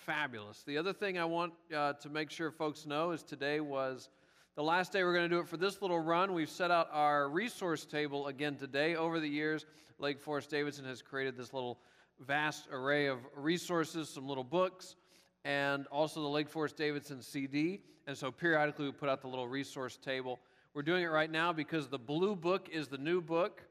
fabulous. The other thing I want uh, to make sure folks know is today was the last day we're going to do it for this little run. We've set out our resource table again today. Over the years, Lake Forest Davidson has created this little vast array of resources, some little books, and also the Lake Forest Davidson CD. And so periodically we put out the little resource table. We're doing it right now because the blue book is the new book.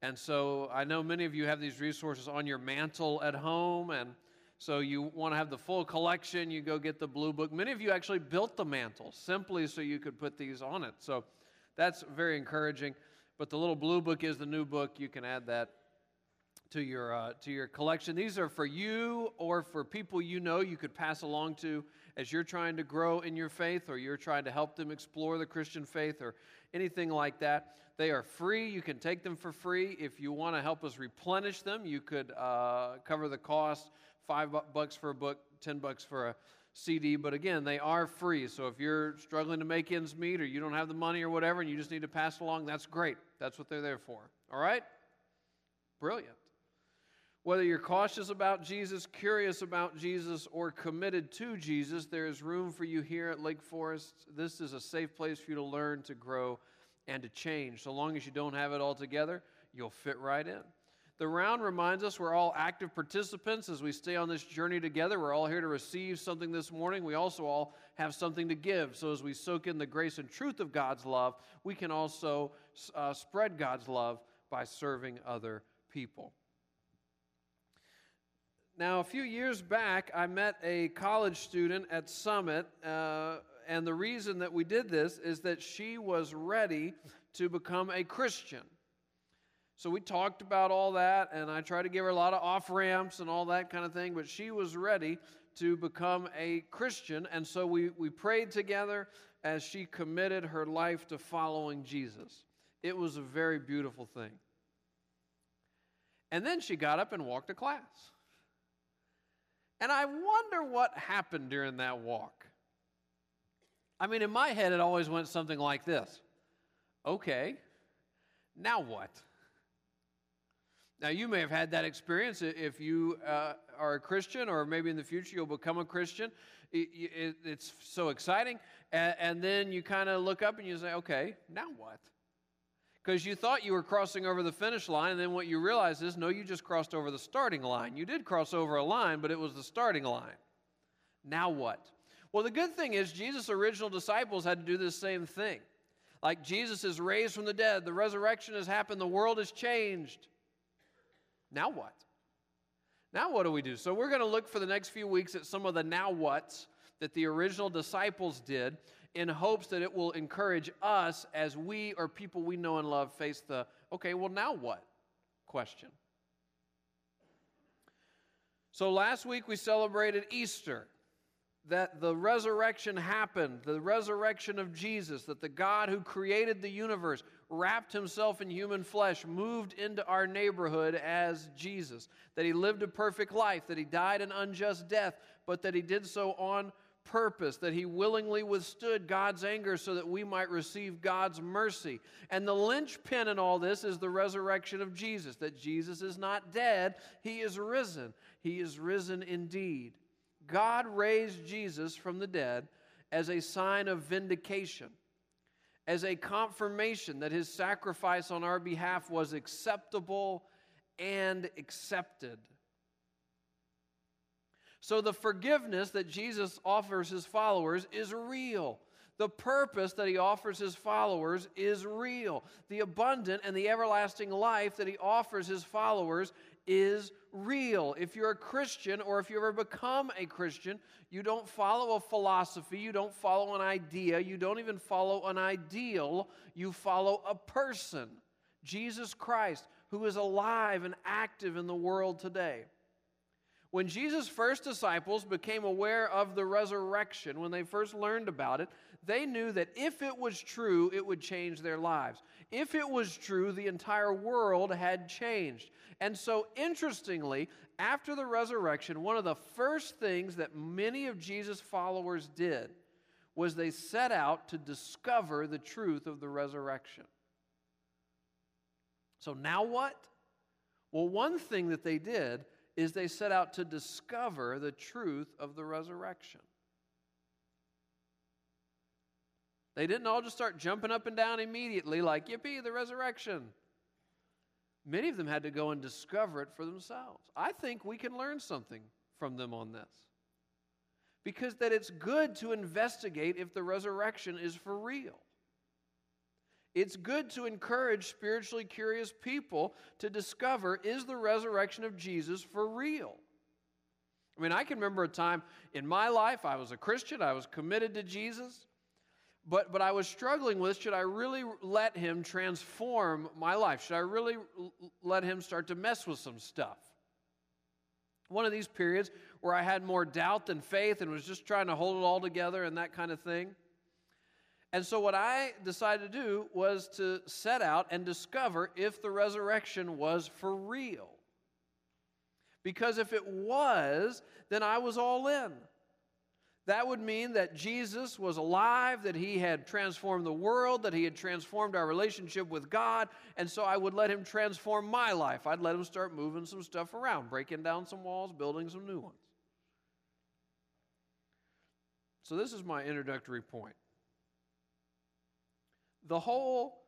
And so I know many of you have these resources on your mantle at home, and so you want to have the full collection, you go get the blue book. Many of you actually built the mantle simply so you could put these on it. So that's very encouraging. But the little blue book is the new book. You can add that to your uh, to your collection. These are for you or for people you know you could pass along to as you're trying to grow in your faith or you're trying to help them explore the Christian faith or anything like that. They are free. You can take them for free. If you want to help us replenish them, you could uh, cover the cost five bucks for a book, 10 bucks for a CD. But again, they are free. So if you're struggling to make ends meet or you don't have the money or whatever and you just need to pass along, that's great. That's what they're there for. All right? Brilliant. Whether you're cautious about Jesus, curious about Jesus, or committed to Jesus, there is room for you here at Lake Forest. This is a safe place for you to learn, to grow, and to change. So long as you don't have it all together, you'll fit right in. The round reminds us we're all active participants as we stay on this journey together. We're all here to receive something this morning. We also all have something to give. So as we soak in the grace and truth of God's love, we can also uh, spread God's love by serving other people. Now, a few years back, I met a college student at Summit, uh, and the reason that we did this is that she was ready to become a Christian. So we talked about all that, and I tried to give her a lot of off ramps and all that kind of thing, but she was ready to become a Christian. And so we, we prayed together as she committed her life to following Jesus. It was a very beautiful thing. And then she got up and walked to class. And I wonder what happened during that walk. I mean, in my head, it always went something like this Okay, now what? Now, you may have had that experience if you uh, are a Christian, or maybe in the future you'll become a Christian. It, it, it's so exciting. And, and then you kind of look up and you say, okay, now what? Because you thought you were crossing over the finish line, and then what you realize is, no, you just crossed over the starting line. You did cross over a line, but it was the starting line. Now what? Well, the good thing is, Jesus' original disciples had to do the same thing. Like Jesus is raised from the dead, the resurrection has happened, the world has changed. Now what? Now what do we do? So we're going to look for the next few weeks at some of the now whats that the original disciples did in hopes that it will encourage us as we or people we know and love face the okay, well, now what question. So last week we celebrated Easter that the resurrection happened, the resurrection of Jesus, that the God who created the universe wrapped himself in human flesh, moved into our neighborhood as Jesus, that he lived a perfect life, that he died an unjust death, but that he did so on purpose, that he willingly withstood God's anger so that we might receive God's mercy. And the linchpin in all this is the resurrection of Jesus, that Jesus is not dead, he is risen. He is risen indeed. God raised Jesus from the dead as a sign of vindication, as a confirmation that his sacrifice on our behalf was acceptable and accepted. So, the forgiveness that Jesus offers his followers is real. The purpose that he offers his followers is real. The abundant and the everlasting life that he offers his followers is real. If you're a Christian or if you ever become a Christian, you don't follow a philosophy, you don't follow an idea, you don't even follow an ideal, you follow a person, Jesus Christ, who is alive and active in the world today. When Jesus' first disciples became aware of the resurrection, when they first learned about it, they knew that if it was true, it would change their lives. If it was true, the entire world had changed. And so, interestingly, after the resurrection, one of the first things that many of Jesus' followers did was they set out to discover the truth of the resurrection. So, now what? Well, one thing that they did is they set out to discover the truth of the resurrection. They didn't all just start jumping up and down immediately, like, yippee, the resurrection. Many of them had to go and discover it for themselves. I think we can learn something from them on this. Because that it's good to investigate if the resurrection is for real. It's good to encourage spiritually curious people to discover is the resurrection of Jesus for real? I mean, I can remember a time in my life, I was a Christian, I was committed to Jesus, but, but I was struggling with should I really let him transform my life? Should I really let him start to mess with some stuff? One of these periods where I had more doubt than faith and was just trying to hold it all together and that kind of thing. And so, what I decided to do was to set out and discover if the resurrection was for real. Because if it was, then I was all in. That would mean that Jesus was alive, that he had transformed the world, that he had transformed our relationship with God, and so I would let him transform my life. I'd let him start moving some stuff around, breaking down some walls, building some new ones. So, this is my introductory point. The whole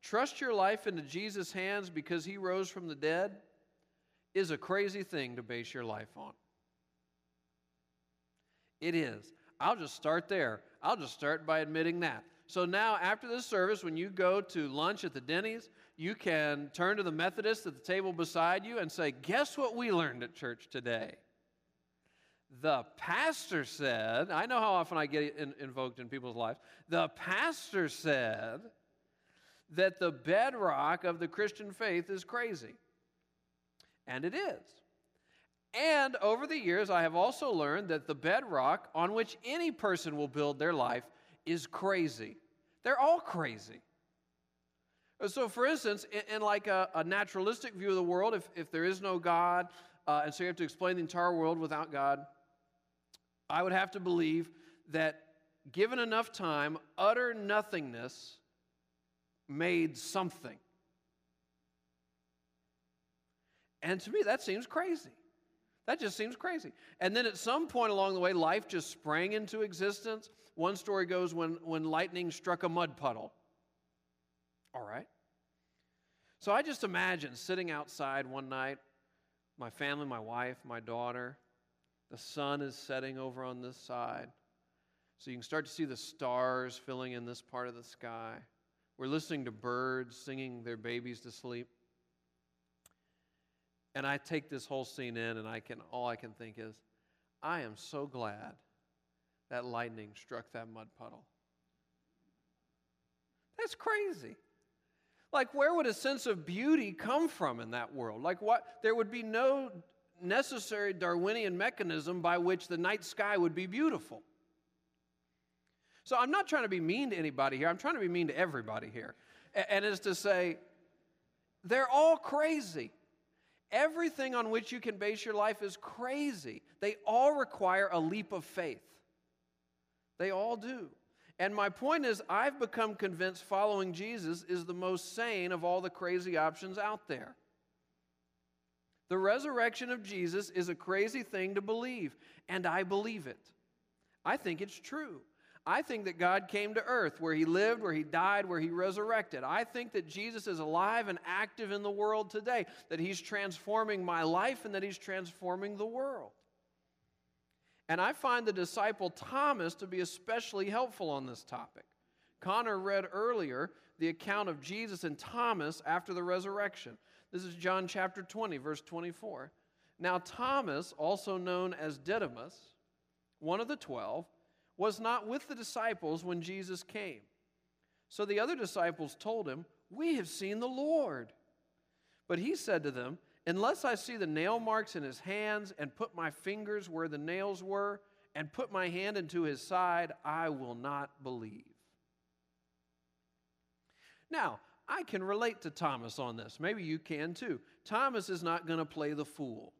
trust your life into Jesus' hands because he rose from the dead is a crazy thing to base your life on. It is. I'll just start there. I'll just start by admitting that. So now, after this service, when you go to lunch at the Denny's, you can turn to the Methodist at the table beside you and say, Guess what we learned at church today? The pastor said, I know how often I get in, invoked in people's lives. The pastor said that the bedrock of the Christian faith is crazy. And it is. And over the years, I have also learned that the bedrock on which any person will build their life is crazy. They're all crazy. So, for instance, in, in like a, a, naturalistic view of the world, if, if there is no God, uh, and so you have to explain the entire world without God, I would have to believe that given enough time, utter nothingness made something. And to me, that seems crazy. That just seems crazy. And then at some point along the way, life just sprang into existence. One story goes when, when lightning struck a mud puddle. All right. So I just imagine sitting outside one night, my family, my wife, my daughter, the sun is setting over on this side. So you can start to see the stars filling in this part of the sky. We're listening to birds singing their babies to sleep. And I take this whole scene in, and I can all I can think is, I am so glad that lightning struck that mud puddle. That's crazy. Like, where would a sense of beauty come from in that world? Like, what? There would be no necessary Darwinian mechanism by which the night sky would be beautiful. So, I'm not trying to be mean to anybody here. I'm trying to be mean to everybody here. And is to say, they're all crazy. Everything on which you can base your life is crazy. They all require a leap of faith. They all do. And my point is, I've become convinced following Jesus is the most sane of all the crazy options out there. The resurrection of Jesus is a crazy thing to believe, and I believe it. I think it's true. I think that God came to earth where he lived, where he died, where he resurrected. I think that Jesus is alive and active in the world today, that he's transforming my life and that he's transforming the world. And I find the disciple Thomas to be especially helpful on this topic. Connor read earlier the account of Jesus and Thomas after the resurrection. This is John chapter 20, verse 24. Now, Thomas, also known as Didymus, one of the twelve, was not with the disciples when Jesus came. So the other disciples told him, We have seen the Lord. But he said to them, Unless I see the nail marks in his hands, and put my fingers where the nails were, and put my hand into his side, I will not believe. Now, I can relate to Thomas on this. Maybe you can too. Thomas is not going to play the fool.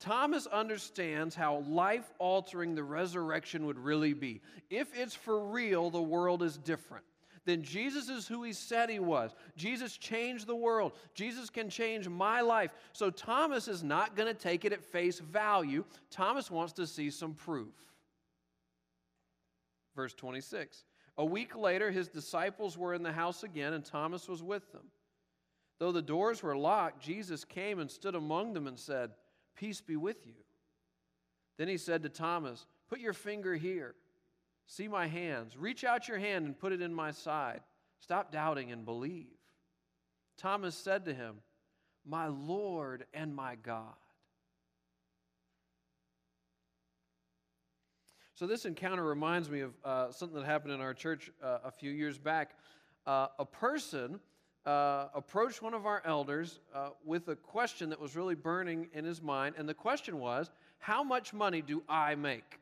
Thomas understands how life altering the resurrection would really be. If it's for real, the world is different. then Jesus is who he said he was. Jesus changed the world. Jesus can change my life. So Thomas is not going to take it at face value. Thomas wants to see some proof. Verse 26. A week later, his disciples were in the house again, and Thomas was with them. Though the doors were locked, Jesus came and stood among them and said, Peace be with you. Then he said to Thomas, Put your finger here. See my hands. Reach out your hand and put it in my side. Stop doubting and believe. Thomas said to him, My Lord and my God. So, this encounter reminds me of uh, something that happened in our church uh, a few years back. Uh, a person uh, approached one of our elders uh, with a question that was really burning in his mind, and the question was, How much money do I make?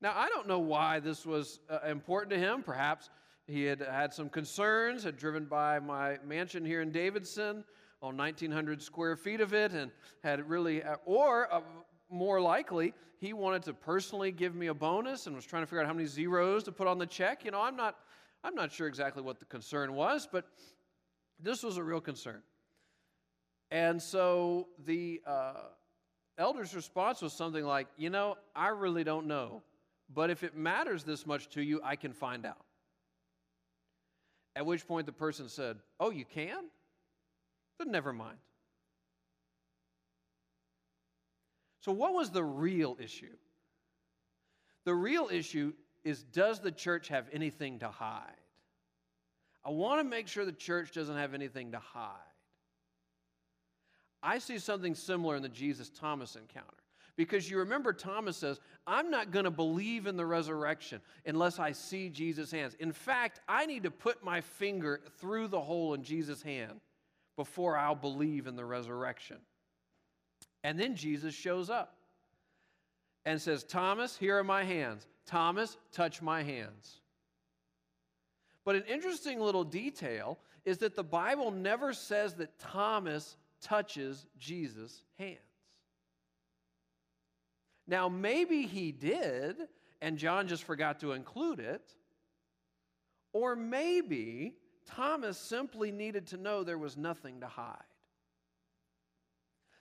Now, I don't know why this was uh, important to him. Perhaps he had had some concerns, had driven by my mansion here in Davidson on 1,900 square feet of it, and had really, uh, or uh, more likely, he wanted to personally give me a bonus and was trying to figure out how many zeros to put on the check. You know, I'm not, I'm not sure exactly what the concern was, but this was a real concern. And so the uh, elder's response was something like, You know, I really don't know. But if it matters this much to you, I can find out. At which point the person said, Oh, you can? But never mind. So, what was the real issue? The real issue is Does the church have anything to hide? I want to make sure the church doesn't have anything to hide. I see something similar in the Jesus Thomas encounter. Because you remember, Thomas says, I'm not going to believe in the resurrection unless I see Jesus' hands. In fact, I need to put my finger through the hole in Jesus' hand before I'll believe in the resurrection. And then Jesus shows up and says, Thomas, here are my hands. Thomas, touch my hands. But an interesting little detail is that the Bible never says that Thomas touches Jesus' hands. Now, maybe he did, and John just forgot to include it. Or maybe Thomas simply needed to know there was nothing to hide.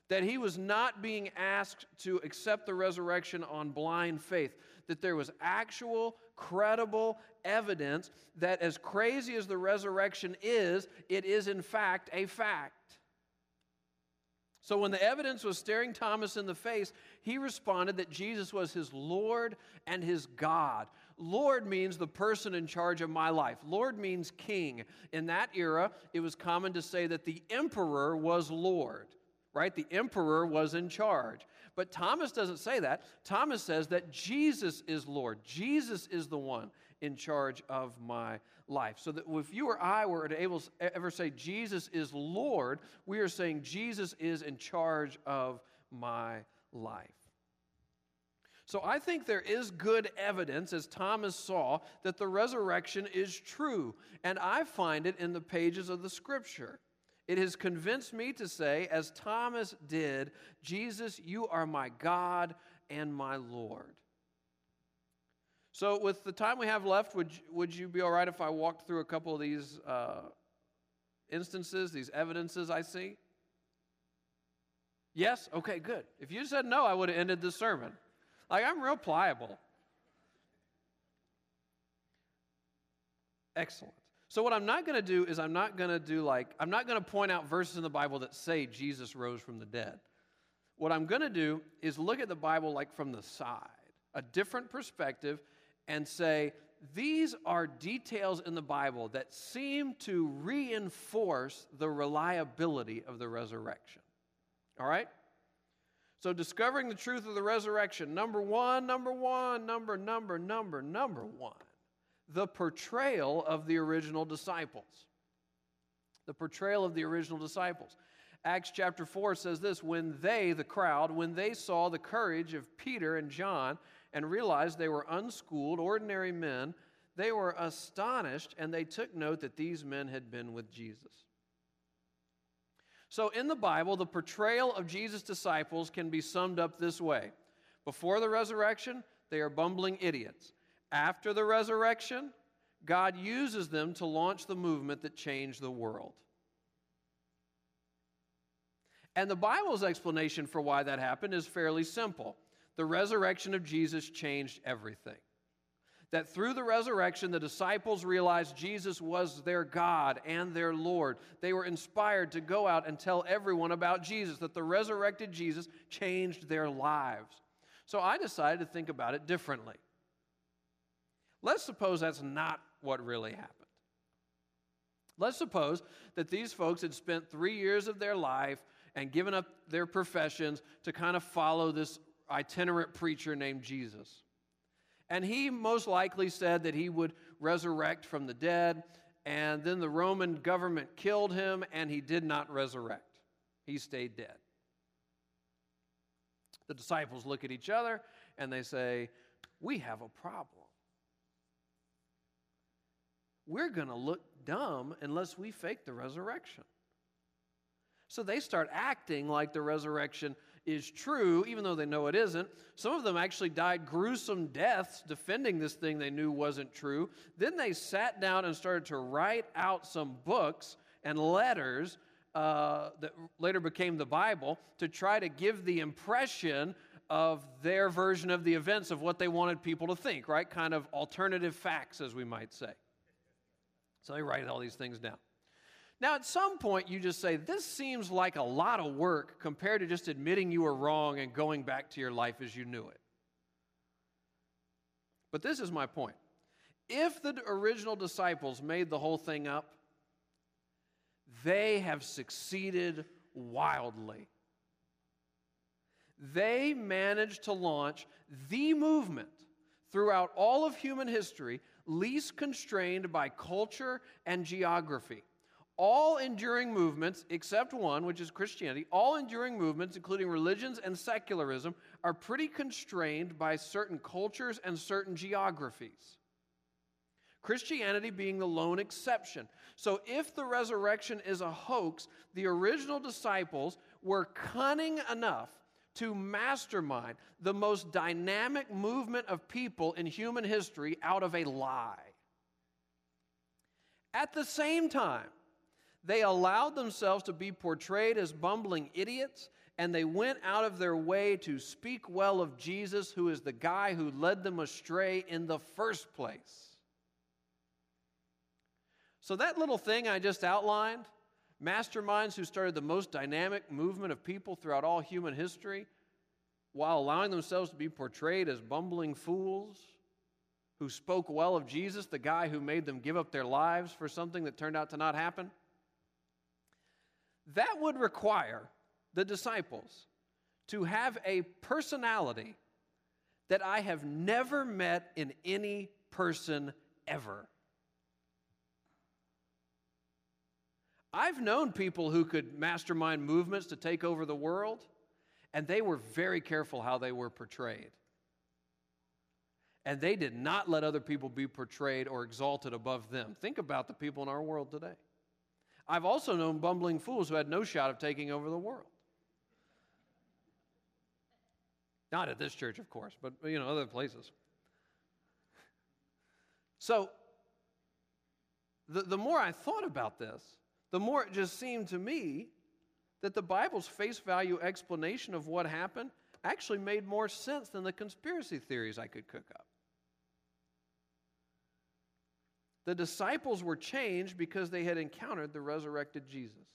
That he was not being asked to accept the resurrection on blind faith. That there was actual, credible evidence that, as crazy as the resurrection is, it is in fact a fact. So when the evidence was staring Thomas in the face, he responded that Jesus was his Lord and his God. Lord means the person in charge of my life. Lord means king. In that era, it was common to say that the emperor was Lord, right? The emperor was in charge. But Thomas doesn't say that. Thomas says that Jesus is Lord. Jesus is the one in charge of my life. So that if you or I were to able, ever say Jesus is Lord, we are saying Jesus is in charge of my life. So I think there is good evidence, as Thomas saw, that the resurrection is true. And I find it in the pages of the scripture. It has convinced me to say, as Thomas did, Jesus, you are my God and my Lord. So, with the time we have left, would, would you be all right if I walked through a couple of these uh, instances, these evidences I see? Yes? Okay, good. If you said no, I would have ended the sermon. Like, I'm real pliable. Excellent. So, what I'm not going to do is, I'm not going to do like, I'm not going to point out verses in the Bible that say Jesus rose from the dead. What I'm going to do is look at the Bible like from the side, a different perspective, and say, these are details in the Bible that seem to reinforce the reliability of the resurrection. All right? So, discovering the truth of the resurrection, number one, number one, number, number, number, number one, the portrayal of the original disciples. The portrayal of the original disciples. Acts chapter 4 says this when they, the crowd, when they saw the courage of Peter and John and realized they were unschooled, ordinary men, they were astonished and they took note that these men had been with Jesus. So, in the Bible, the portrayal of Jesus' disciples can be summed up this way Before the resurrection, they are bumbling idiots. After the resurrection, God uses them to launch the movement that changed the world. And the Bible's explanation for why that happened is fairly simple. The resurrection of Jesus changed everything. That through the resurrection, the disciples realized Jesus was their God and their Lord. They were inspired to go out and tell everyone about Jesus, that the resurrected Jesus changed their lives. So I decided to think about it differently. Let's suppose that's not what really happened. Let's suppose that these folks had spent three years of their life and given up their professions to kind of follow this itinerant preacher named Jesus. And he most likely said that he would resurrect from the dead, and then the Roman government killed him, and he did not resurrect. He stayed dead. The disciples look at each other and they say, We have a problem. We're going to look dumb unless we fake the resurrection. So they start acting like the resurrection is true, even though they know it isn't. Some of them actually died gruesome deaths defending this thing they knew wasn't true. Then they sat down and started to write out some books and letters uh, that later became the Bible to try to give the impression of their version of the events of what they wanted people to think, right? Kind of alternative facts, as we might say. So they write all these things down. Now, at some point, you just say, This seems like a lot of work compared to just admitting you were wrong and going back to your life as you knew it. But this is my point. If the original disciples made the whole thing up, they have succeeded wildly. They managed to launch the movement throughout all of human history least constrained by culture and geography. All enduring movements, except one, which is Christianity, all enduring movements, including religions and secularism, are pretty constrained by certain cultures and certain geographies. Christianity being the lone exception. So, if the resurrection is a hoax, the original disciples were cunning enough to mastermind the most dynamic movement of people in human history out of a lie. At the same time, they allowed themselves to be portrayed as bumbling idiots, and they went out of their way to speak well of Jesus, who is the guy who led them astray in the first place. So, that little thing I just outlined, masterminds who started the most dynamic movement of people throughout all human history, while allowing themselves to be portrayed as bumbling fools who spoke well of Jesus, the guy who made them give up their lives for something that turned out to not happen. That would require the disciples to have a personality that I have never met in any person ever. I've known people who could mastermind movements to take over the world, and they were very careful how they were portrayed. And they did not let other people be portrayed or exalted above them. Think about the people in our world today. I've also known bumbling fools who had no shot of taking over the world. Not at this church, of course, but you know, other places. So the, the more I thought about this, the more it just seemed to me that the Bible's face value explanation of what happened actually made more sense than the conspiracy theories I could cook up. The disciples were changed because they had encountered the resurrected Jesus.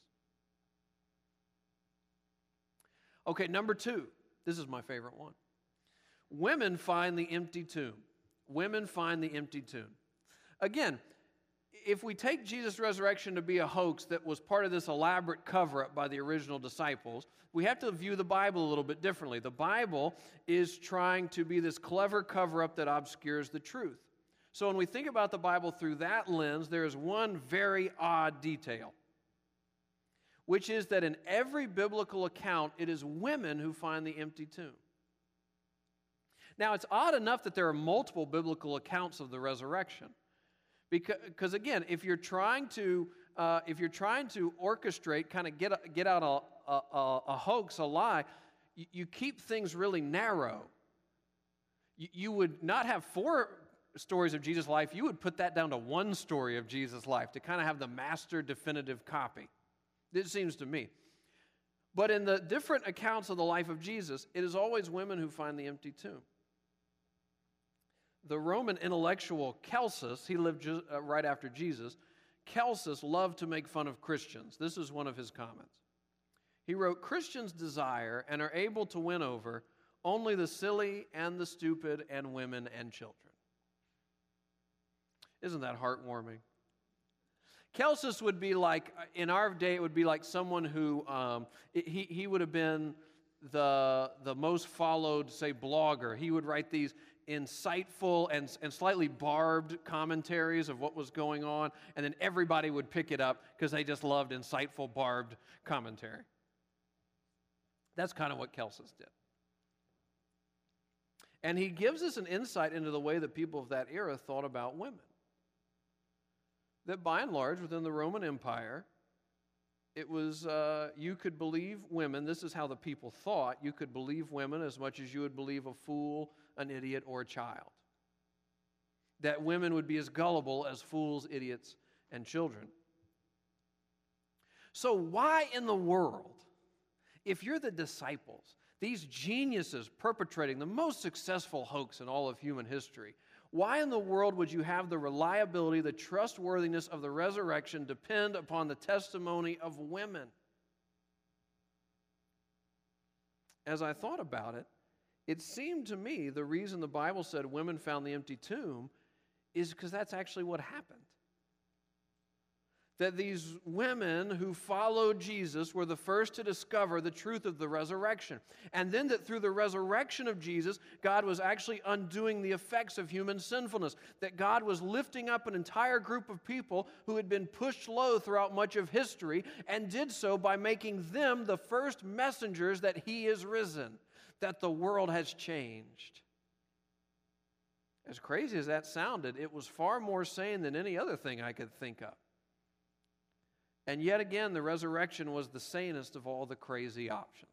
Okay, number two. This is my favorite one. Women find the empty tomb. Women find the empty tomb. Again, if we take Jesus' resurrection to be a hoax that was part of this elaborate cover up by the original disciples, we have to view the Bible a little bit differently. The Bible is trying to be this clever cover up that obscures the truth. So when we think about the Bible through that lens, there is one very odd detail, which is that in every biblical account, it is women who find the empty tomb. Now, it's odd enough that there are multiple biblical accounts of the resurrection. Because, again, if you're trying to, uh, if you're trying to orchestrate, kind of get, get out a, a, a hoax, a lie, you, you keep things really narrow. You, you would not have four stories of Jesus' life, you would put that down to one story of Jesus' life to kind of have the master definitive copy. It seems to me. But in the different accounts of the life of Jesus, it is always women who find the empty tomb. The Roman intellectual Celsus, he lived uh, right after Jesus, Celsus loved to make fun of Christians. This is one of his comments. He wrote Christians desire and are able to win over only the silly and the stupid and women and children. Isn't that heartwarming? Celsus would be like, in our day, it would be like someone who, um, he, he would have been the, the most followed, say, blogger. He would write these insightful and, and slightly barbed commentaries of what was going on, and then everybody would pick it up because they just loved insightful, barbed commentary. That's kind of what Celsus did. And he gives us an insight into the way that people of that era thought about women. That by and large, within the Roman Empire, it was uh, you could believe women. This is how the people thought. You could believe women as much as you would believe a fool, an idiot, or a child. That women would be as gullible as fools, idiots, and children. So, why in the world, if you're the disciples, these geniuses perpetrating the most successful hoax in all of human history, why in the world would you have the reliability, the trustworthiness of the resurrection depend upon the testimony of women? As I thought about it, it seemed to me the reason the Bible said women found the empty tomb is because that's actually what happened that these women who followed Jesus were the first to discover the truth of the resurrection. And then that through the resurrection of Jesus, God was actually undoing the effects of human sinfulness. That God was lifting up an entire group of people who had been pushed low throughout much of history and did so by making them the first messengers that He is risen, that the world has changed. As crazy as that sounded, it was far more sane than any other thing I could think of. And yet again, the resurrection was the sanest of all the crazy options.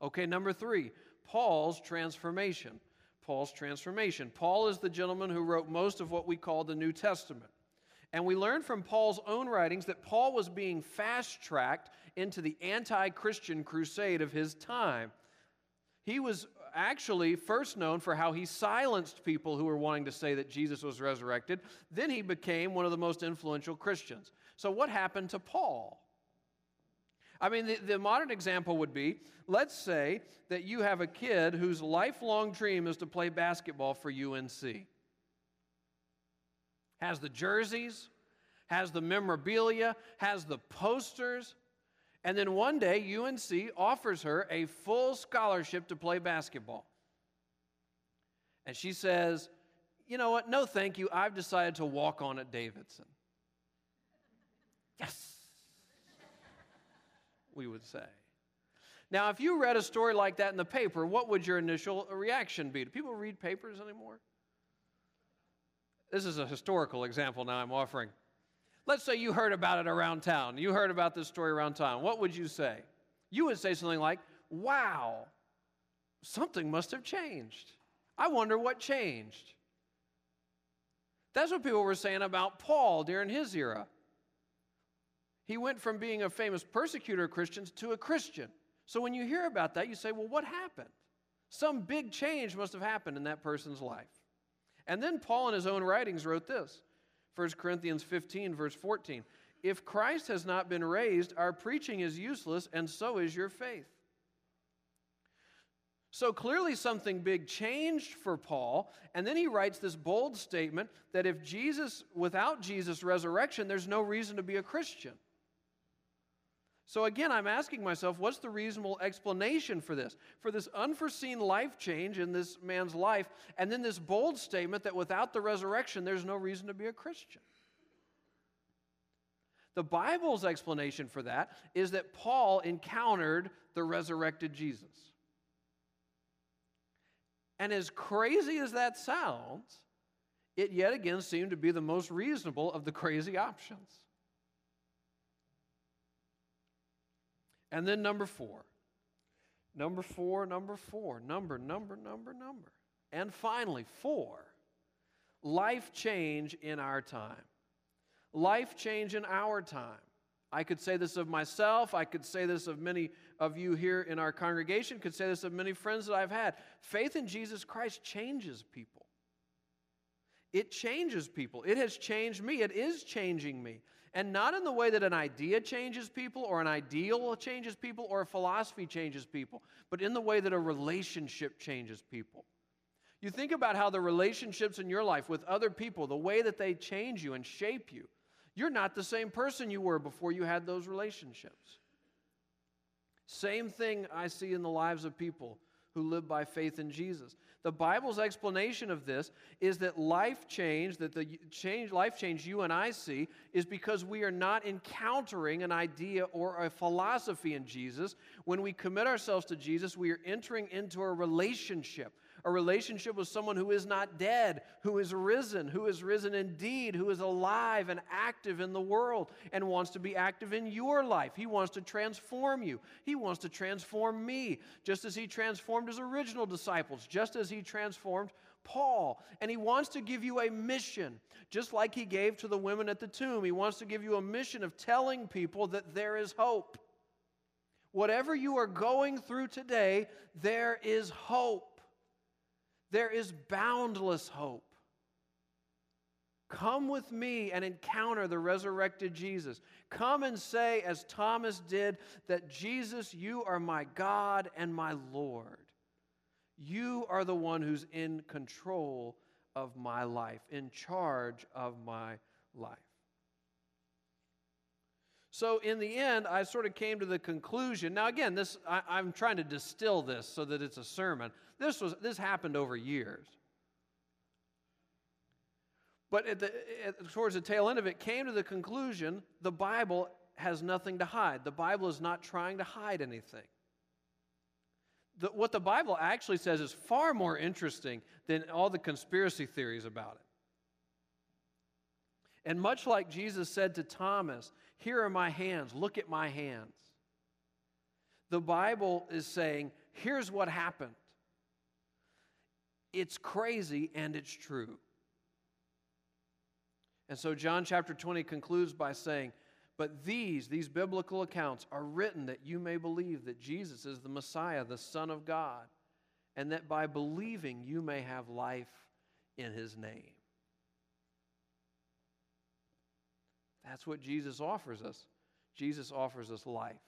Okay, number three, Paul's transformation. Paul's transformation. Paul is the gentleman who wrote most of what we call the New Testament. And we learn from Paul's own writings that Paul was being fast tracked into the anti Christian crusade of his time. He was actually first known for how he silenced people who were wanting to say that Jesus was resurrected. Then he became one of the most influential Christians. So, what happened to Paul? I mean, the, the, modern example would be let's say that you have a kid whose lifelong dream is to play basketball for UNC. Has the jerseys, has the memorabilia, has the posters, and then one day, UNC offers her a full scholarship to play basketball. And she says, You know what? No, thank you. I've decided to walk on at Davidson. Yes, we would say. Now, if you read a story like that in the paper, what would your initial reaction be? Do people read papers anymore? This is a historical example now I'm offering. Let's say you heard about it around town. You heard about this story around town. What would you say? You would say something like, Wow, something must have changed. I wonder what changed. That's what people were saying about Paul during his era. He went from being a famous persecutor of Christians to a Christian. So when you hear about that, you say, Well, what happened? Some big change must have happened in that person's life. And then Paul, in his own writings, wrote this 1 Corinthians 15, verse 14. If Christ has not been raised, our preaching is useless, and so is your faith. So clearly, something big changed for Paul. And then he writes this bold statement that if Jesus, without Jesus' resurrection, there's no reason to be a Christian. So again, I'm asking myself, what's the reasonable explanation for this? For this unforeseen life change in this man's life, and then this bold statement that without the resurrection, there's no reason to be a Christian. The Bible's explanation for that is that Paul encountered the resurrected Jesus. And as crazy as that sounds, it yet again seemed to be the most reasonable of the crazy options. And then number four. Number four, number four. Number, number, number, number. And finally, four, life change in our time. Life change in our time. I could say this of myself. I could say this of many of you here in our congregation, could say this of many friends that I've had. Faith in Jesus Christ changes people. It changes people. It has changed me. It is changing me. And not in the way that an idea changes people, or an ideal changes people, or a philosophy changes people, but in the way that a relationship changes people. You think about how the relationships in your life with other people, the way that they change you and shape you. You're not the same person you were before you had those relationships. Same thing I see in the lives of people who live by faith in Jesus. The Bible's explanation of this is that life change, that the change, life change you and I see, is because we are not encountering an idea or a philosophy in Jesus. When we commit ourselves to Jesus, we are entering into a relationship a relationship with someone who is not dead, who is risen, who is risen indeed, who is alive and active in the world and wants to be active in your life. He wants to transform you. He wants to transform me, just as He transformed His original disciples, just as He transformed Paul. And He wants to give you a mission, just like He gave to the women at the tomb. He wants to give you a mission of telling people that there is hope. Whatever you are going through today, there is hope. There is boundless hope. Come with me and encounter the resurrected Jesus. Come and say, as Thomas did, that Jesus, you are my God and my Lord. You are the one who's in control of my life, in charge of my life. So, in the end, I sort of came to the conclusion. Now, again, this I, am trying to distill this so that it's a sermon. This was this happened over years. But at the, at, towards the tail end of it, came to the conclusion the Bible has nothing to hide. The Bible is not trying to hide anything. The, what the Bible actually says is far more interesting than all the conspiracy theories about it. And much like Jesus said to Thomas, Here are my hands, look at my hands. The Bible is saying, Here's what happened. It's crazy and it's true. And so John chapter 20 concludes by saying, But these, these biblical accounts, are written that you may believe that Jesus is the Messiah, the Son of God, and that by believing you may have life in his name. That's what Jesus offers us. Jesus offers us life.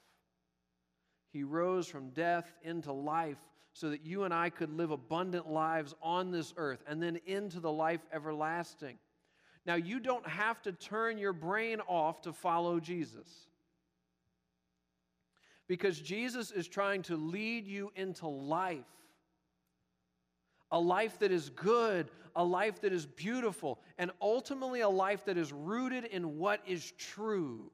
He rose from death into life so that you and I could live abundant lives on this earth and then into the life everlasting. Now, you don't have to turn your brain off to follow Jesus. Because Jesus is trying to lead you into life a life that is good, a life that is beautiful, and ultimately a life that is rooted in what is true.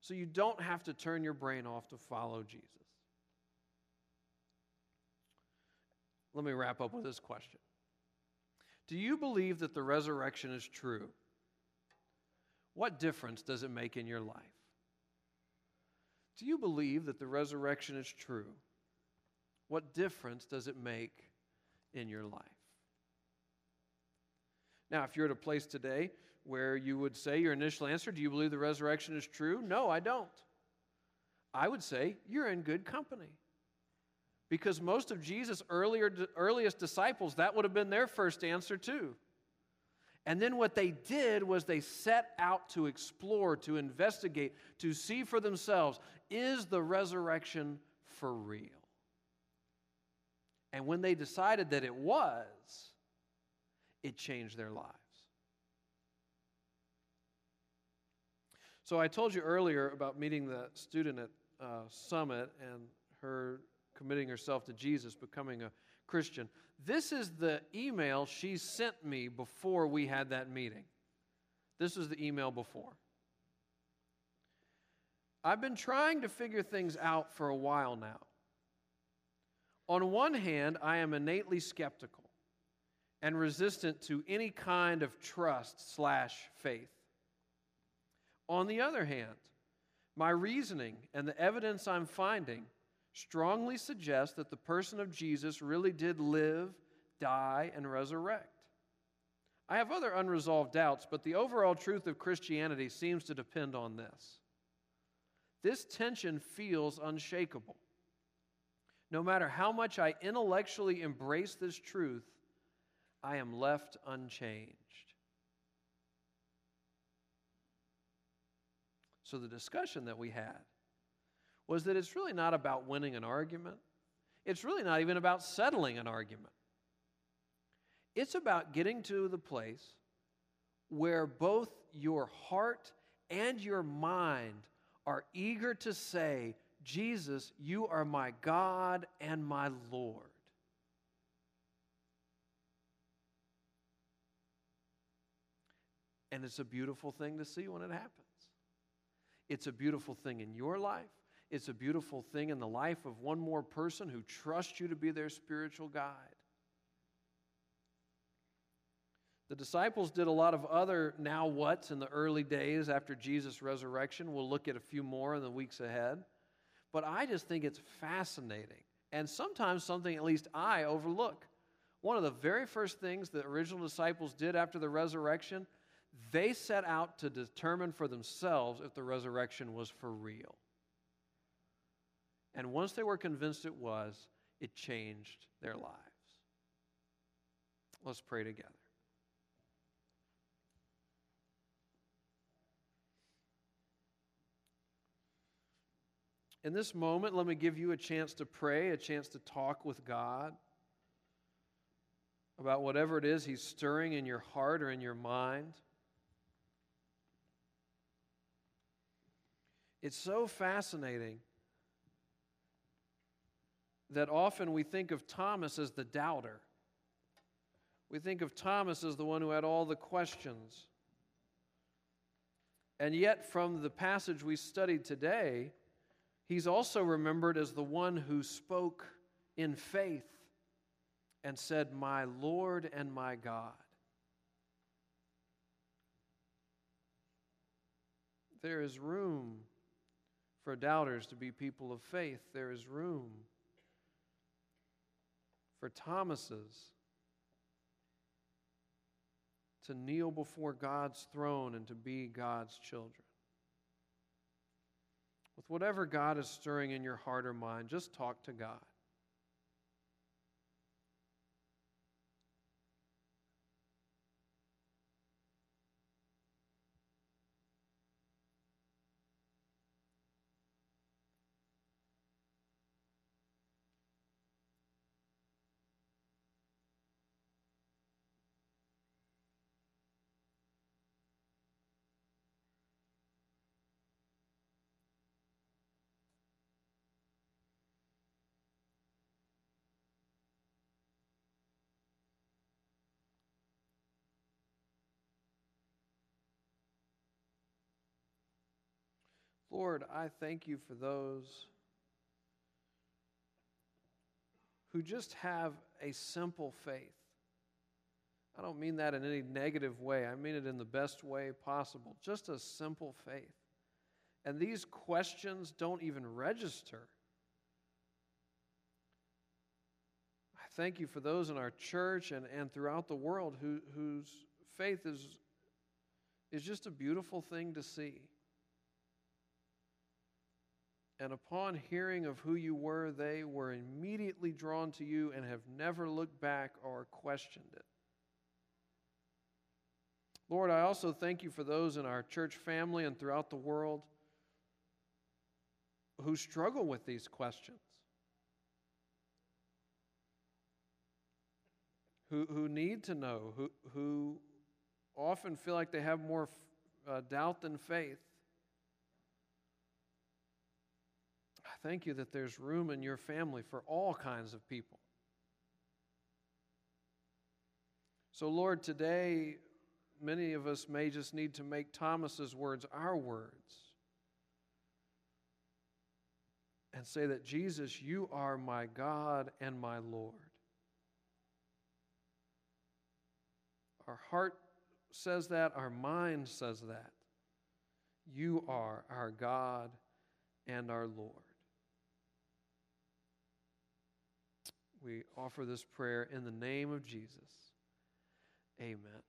So you don't have to turn your brain off to follow Jesus. Let me wrap up with this question Do you believe that the resurrection is true? What difference does it make in your life? Do you believe that the resurrection is true? What difference does it make in your life? Now, if you're at a place today where you would say your initial answer, Do you believe the resurrection is true? No, I don't. I would say you're in good company. Because most of Jesus' earlier, earliest disciples, that would have been their first answer too. And then what they did was they set out to explore, to investigate, to see for themselves is the resurrection for real? And when they decided that it was, it changed their lives. So I told you earlier about meeting the student at uh, Summit and her committing herself to Jesus, becoming a Christian. This is the email she sent me before we had that meeting. This was the email before. I've been trying to figure things out for a while now. On one hand, I am innately skeptical and resistant to any kind of trust slash faith. On the other hand, my reasoning and the evidence I'm finding strongly suggest that the person of Jesus really did live, die, and resurrect. I have other unresolved doubts, but the overall truth of Christianity seems to depend on this. This tension feels unshakable. No matter how much I intellectually embrace this truth, I am left unchanged. So, the discussion that we had was that it's really not about winning an argument, it's really not even about settling an argument. It's about getting to the place where both your heart and your mind are eager to say, Jesus, you are my God and my Lord. And it's a beautiful thing to see when it happens. It's a beautiful thing in your life. It's a beautiful thing in the life of one more person who trusts you to be their spiritual guide. The disciples did a lot of other now what's in the early days after Jesus' resurrection. We'll look at a few more in the weeks ahead. But I just think it's fascinating and sometimes something at least I overlook. One of the very first things the original disciples did after the resurrection, they set out to determine for themselves if the resurrection was for real. And once they were convinced it was, it changed their lives. Let's pray together. In this moment, let me give you a chance to pray, a chance to talk with God about whatever it is He's stirring in your heart or in your mind. It's so fascinating that often we think of Thomas as the doubter. We think of Thomas as the one who had all the questions. And yet, from the passage we studied today, He's also remembered as the one who spoke in faith and said, My Lord and my God. There is room for doubters to be people of faith. There is room for Thomases to kneel before God's throne and to be God's children with whatever God is stirring in your heart or mind, just talk to God. Lord, I thank you for those who just have a simple faith. I don't mean that in any negative way, I mean it in the best way possible. Just a simple faith. And these questions don't even register. I thank you for those in our church and, and throughout the world who, whose faith is, is just a beautiful thing to see. And upon hearing of who you were, they were immediately drawn to you and have never looked back or questioned it. Lord, I also thank you for those in our church family and throughout the world who struggle with these questions, who, who need to know, who, who often feel like they have more uh, doubt than faith. Thank you that there's room in your family for all kinds of people. So, Lord, today, many of us may just need to make Thomas's words our words and say that, Jesus, you are my God and my Lord. Our heart says that, our mind says that. You are our God and our Lord. We offer this prayer in the name of Jesus. Amen.